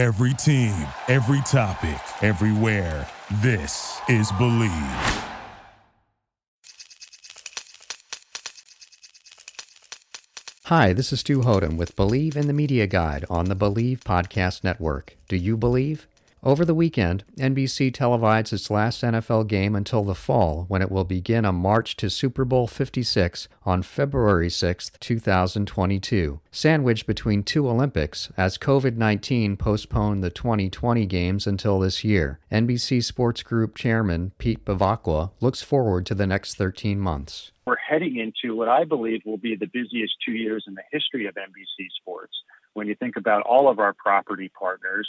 Every team, every topic, everywhere. This is Bleav. Hi, this is Stu Hothem with Bleav in the Media Guide on the Bleav Podcast Network. Do you believe? Over the weekend, NBC televised its last NFL game until the fall when it will begin a march to Super Bowl 56 on February 6, 2022, sandwiched between two Olympics as COVID 19 postponed the 2020 games until this year. NBC Sports Group Chairman Pete Bevacqua looks forward to the next 13 months. We're heading into what I believe will be the busiest two years in the history of NBC Sports. When you think about all of our property partners,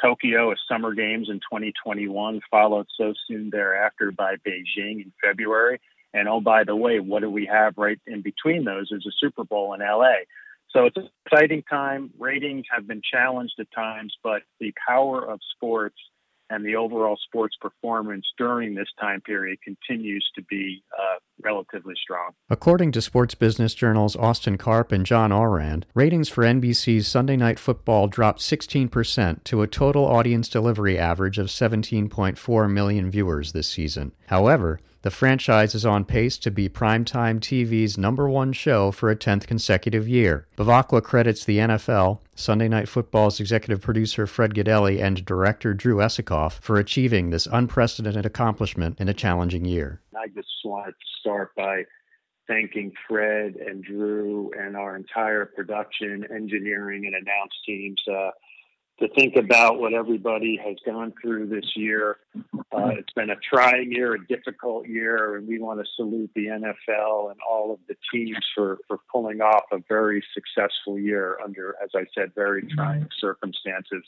Tokyo as Summer Games in 2021, followed so soon thereafter by Beijing in February. And oh, by the way, what do we have right in between those is a Super Bowl in LA. So it's an exciting time. Ratings have been challenged at times, but the power of sports and the overall sports performance during this time period continues to be uh, relatively strong. According to Sports Business Journal's Austin Karp and John Ourand, ratings for NBC's Sunday Night Football dropped 16% to a total audience delivery average of 17.4 million viewers this season. However, the franchise is on pace to be primetime TV's number one show for a 10th consecutive year. Bevacqua credits the NFL, Sunday Night Football's executive producer Fred Gaudelli, and director Drew Esikoff for achieving this unprecedented accomplishment in a challenging year. I just want to start by thanking Fred and Drew and our entire production, engineering, and announce teams. Uh, to think about what everybody has gone through this year. Uh, it's been a trying year, a difficult year, and we want to salute the NFL and all of the teams for, for pulling off a very successful year under, as I said, very trying circumstances.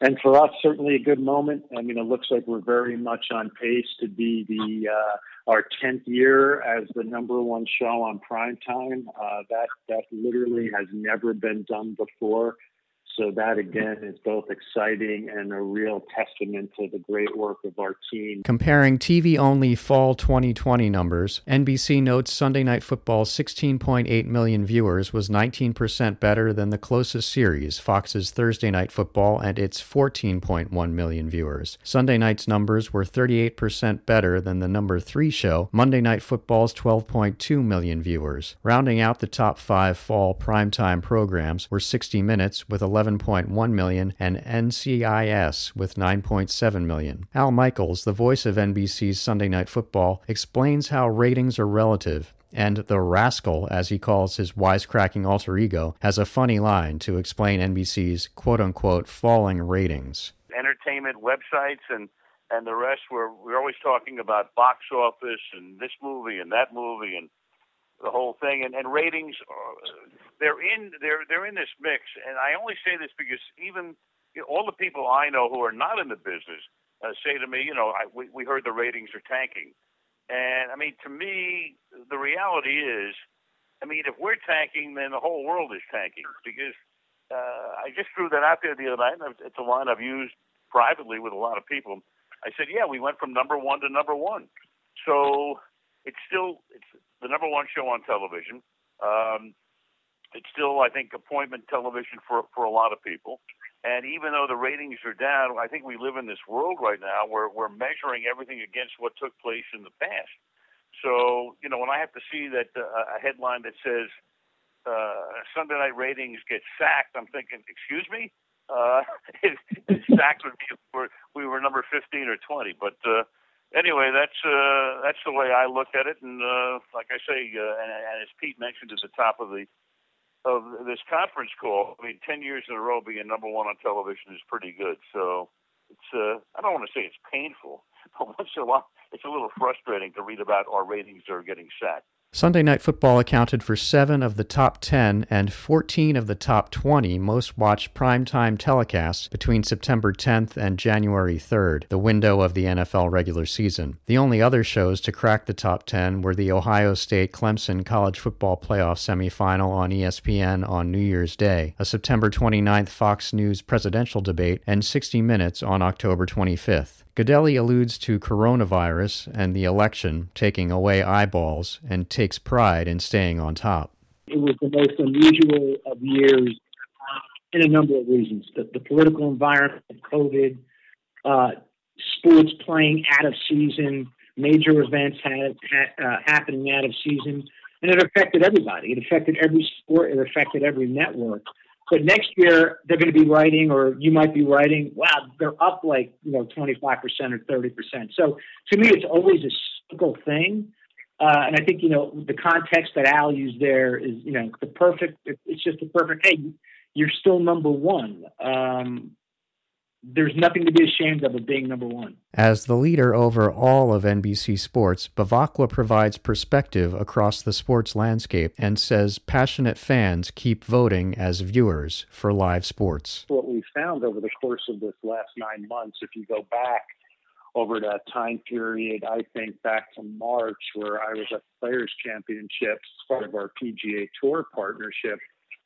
And for us, certainly a good moment. I mean, it looks like we're very much on pace to be the uh, our tenth year as the number one show on prime time. Uh, that that literally has never been done before. So that again is both exciting and a real testament to the great work of our team. Comparing TV only fall 2020 numbers, NBC notes Sunday Night Football's 16.8 million viewers was 19% better than the closest series, Fox's Thursday Night Football, and its 14.1 million viewers. Sunday night's numbers were 38% better than the number 3 show, Monday Night Football's 12.2 million viewers. Rounding out the top 5 fall primetime programs were 60 Minutes with 11 11.1 million, and NCIS with 9.7 million. Al Michaels, the voice of NBC's Sunday Night Football, explains how ratings are relative and the rascal, as he calls his wisecracking alter ego, has a funny line to explain NBC's quote unquote falling ratings. Entertainment websites and and the rest we're we're always talking about box office and this movie and that movie and the whole thing and, and ratings are, they're in they're they're in this mix, and I only say this because even you know, all the people I know who are not in the business uh, say to me, you know, I, we we heard the ratings are tanking, and I mean to me the reality is, I mean if we're tanking, then the whole world is tanking. Because uh, I just threw that out there the other night, and it's a line I've used privately with a lot of people. I said, yeah, we went from number one to number one, so it's still it's the number one show on television. Um, it's still, I think, appointment television for for a lot of people. And even though the ratings are down, I think we live in this world right now where we're measuring everything against what took place in the past. So, you know, when I have to see that uh, a headline that says uh, Sunday night ratings get sacked, I'm thinking, excuse me, uh, sacked would be we were number 15 or 20. But uh, anyway, that's uh, that's the way I look at it. And uh, like I say, uh, and, and as Pete mentioned at the top of the of this conference call. I mean, ten years in a row being number one on television is pretty good. So it's uh, I don't want to say it's painful, but once in a while it's a little frustrating to read about our ratings are getting sacked. Sunday Night Football accounted for 7 of the top 10 and 14 of the top 20 most watched primetime telecasts between September 10th and January 3rd, the window of the NFL regular season. The only other shows to crack the top 10 were the Ohio State Clemson College Football Playoff semifinal on ESPN on New Year's Day, a September 29th Fox News presidential debate, and 60 Minutes on October 25th. Gaudelli alludes to coronavirus and the election taking away eyeballs and takes pride in staying on top. It was the most unusual of years in a number of reasons. The, the political environment, COVID, uh, sports playing out of season, major events had, uh, happening out of season, and it affected everybody. It affected every sport. It affected every network. But next year they're going to be writing, or you might be writing, wow, they're up like you know 25% or 30%. So to me, it's always a cyclical thing. Uh, and I think you know the context that Al used there is you know the perfect. It's just the perfect. Hey, you're still number one. Um, there's nothing to be ashamed of of being number one. As the leader over all of NBC Sports, Bevacqua provides perspective across the sports landscape and says passionate fans keep voting as viewers for live sports. What we found over the course of this last nine months, if you go back over that time period, I think back to March, where I was at Players Championships, part of our PGA Tour partnership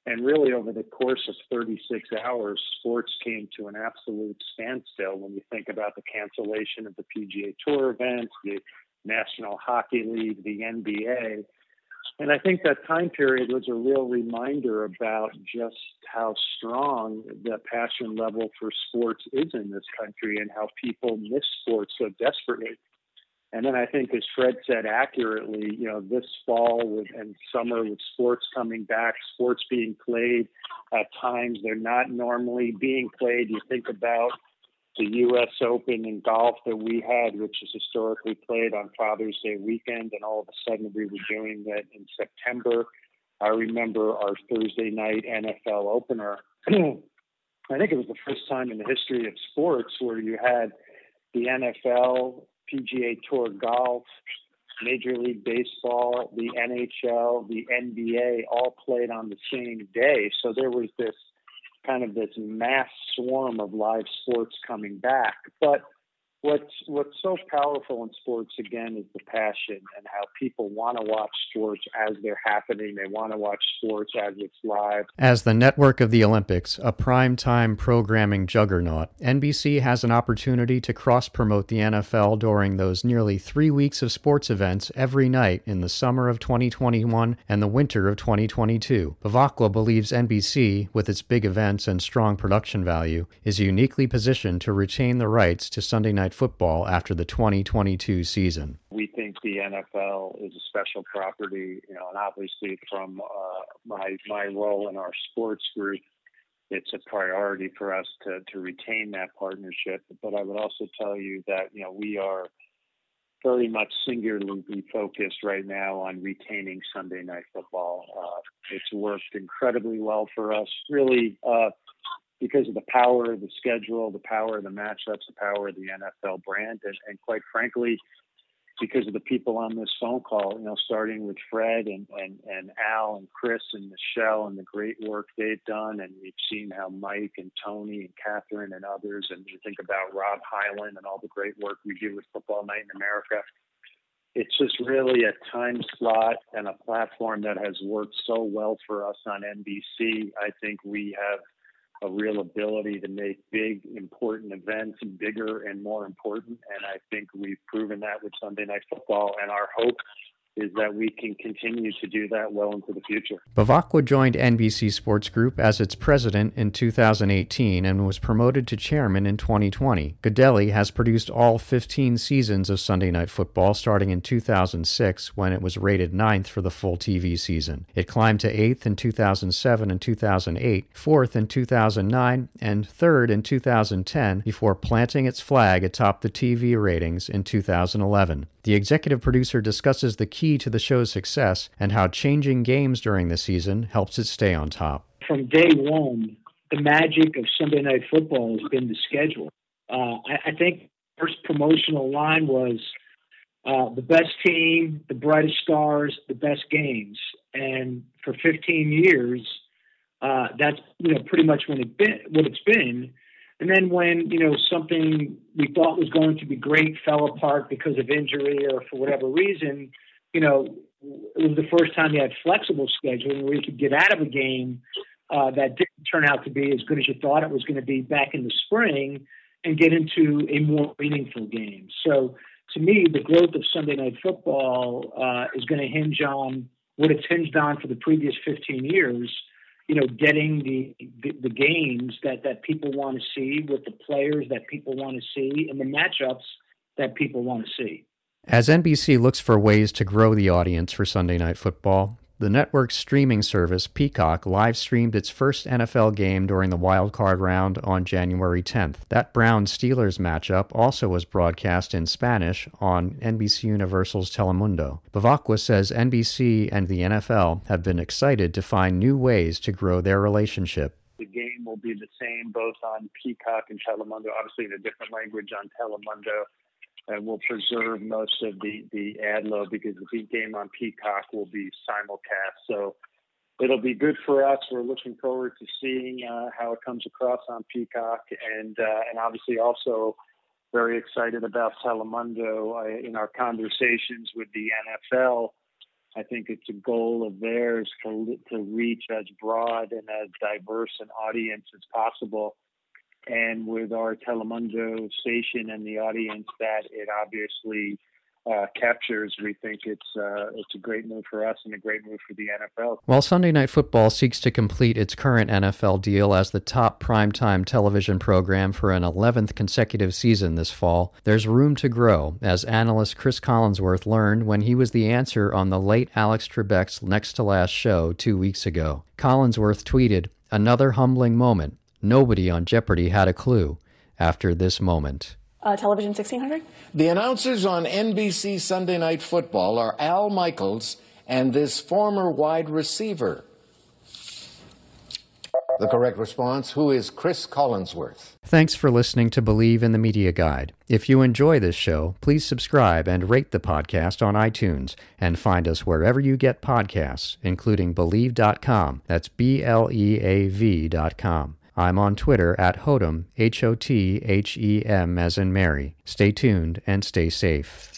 and really, over the course of 36 hours, sports came to an absolute standstill when you think about the cancellation of the PGA Tour events, the National Hockey League, the NBA. And I think that time period was a real reminder about just how strong the passion level for sports is in this country and how people miss sports so desperately. And then I think, as Fred said accurately, you know, this fall with, and summer with sports coming back, sports being played at times they're not normally being played. You think about the U.S. Open in golf that we had, which is historically played on Father's Day weekend, and all of a sudden we were doing that in September. I remember our Thursday night NFL opener. I think it was the first time in the history of sports where you had the NFL PGA Tour golf, Major League Baseball, the NHL, the NBA all played on the same day. So there was this kind of this mass swarm of live sports coming back. But what's what's so powerful in sports again is the passion and how people want to watch sports as they're happening. They want to watch sports as it's live. As the network of the Olympics, a prime-time programming juggernaut, NBC has an opportunity to cross-promote the NFL during those nearly 3 weeks of sports events every night in the summer of 2021 and the winter of 2022. Bevacqua believes NBC, with its big events and strong production value, is uniquely positioned to retain the rights to Sunday night Night Football after the 2022 season? We think the NFL is a special property, you know, and obviously from uh, my my role in our sports group, it's a priority for us to to retain that partnership. But I would also tell you that you know we are very much singularly focused right now on retaining Sunday Night Football. Uh, it's worked incredibly well for us. Really, uh, because of the power of the schedule, the power of the matchups, the power of the NFL brand, and, and quite frankly, because of the people on this phone call, you know, starting with Fred and, and, and Al and Chris and Michelle and the great work they've done. And we've seen how Mike and Tony and Kathryn and others, and you think about Rob Hyland and all the great work we do with Football Night in America. It's just really a time slot and a platform that has worked so well for us on NBC. I think we have a real ability to make big, important events bigger and more important. And I think we've proven that with Sunday Night Football. And our hope is that we can continue to do that well into the future. Bevacqua joined NBC Sports Group as its president in 2018 and was promoted to chairman in 2020. Gaudelli has produced all 15 seasons of Sunday Night Football starting in 2006 when it was rated ninth for the full TV season. It climbed to eighth in 2007 and 2008, fourth in 2009, and third in 2010 before planting its flag atop the TV ratings in 2011. The executive producer discusses the key to the show's success and how changing games during the season helps it stay on top. From day one, the magic of Sunday Night Football has been the schedule. Uh, I, I, think first promotional line was uh, the best team, the brightest stars, the best games, and for 15 years, uh, that's you know pretty much when it been what it's been. And then when, you know, something we thought was going to be great fell apart because of injury or for whatever reason, you know, it was the first time you had flexible scheduling where you could get out of a game uh, that didn't turn out to be as good as you thought it was going to be back in the spring and get into a more meaningful game. So to me, the growth of Sunday Night Football uh, is going to hinge on what it's hinged on for the previous 15 years, you know, getting the, the, the games that that people want to see with the players that people want to see and the matchups that people want to see. As NBC looks for ways to grow the audience for Sunday Night Football, the network's streaming service, Peacock, live streamed its first NFL game during the wild card round on January 10th. That Browns Steelers matchup also was broadcast in Spanish on NBC Universal's Telemundo. Bevacqua says NBC and the NFL have been excited to find new ways to grow their relationship. The game will be the same both on Peacock and Telemundo, obviously in a different language on Telemundo and we'll preserve most of the the ad load because the big game on Peacock will be simulcast. So it'll be good for us. We're looking forward to seeing uh, how it comes across on Peacock, and uh, and obviously also very excited about Telemundo. Uh, in our conversations with the NFL, I think it's a goal of theirs to to reach as broad and as diverse an audience as possible and with our Telemundo station and the audience that it obviously uh, captures, we think it's uh, it's a great move for us and a great move for the NFL. While Sunday Night Football seeks to complete its current NFL deal as the top primetime television program for an 11th consecutive season this fall, there's room to grow, as analyst Chris Collinsworth learned when he was the answer on the late Alex Trebek's Next to Last show two weeks ago. Collinsworth tweeted, Another humbling moment. Nobody on Jeopardy had a clue after this moment. Uh, television 1600? The announcers on NBC Sunday Night Football are Al Michaels and this former wide receiver. The correct response Who is Chris Collinsworth? Thanks for listening to Bleav in the Media Guide. If you enjoy this show, please subscribe and rate the podcast on iTunes and find us wherever you get podcasts, including Bleav.com. That's B L E A V.com. I'm on Twitter at Hothem, H O T H E M as in Mary. Stay tuned and stay safe.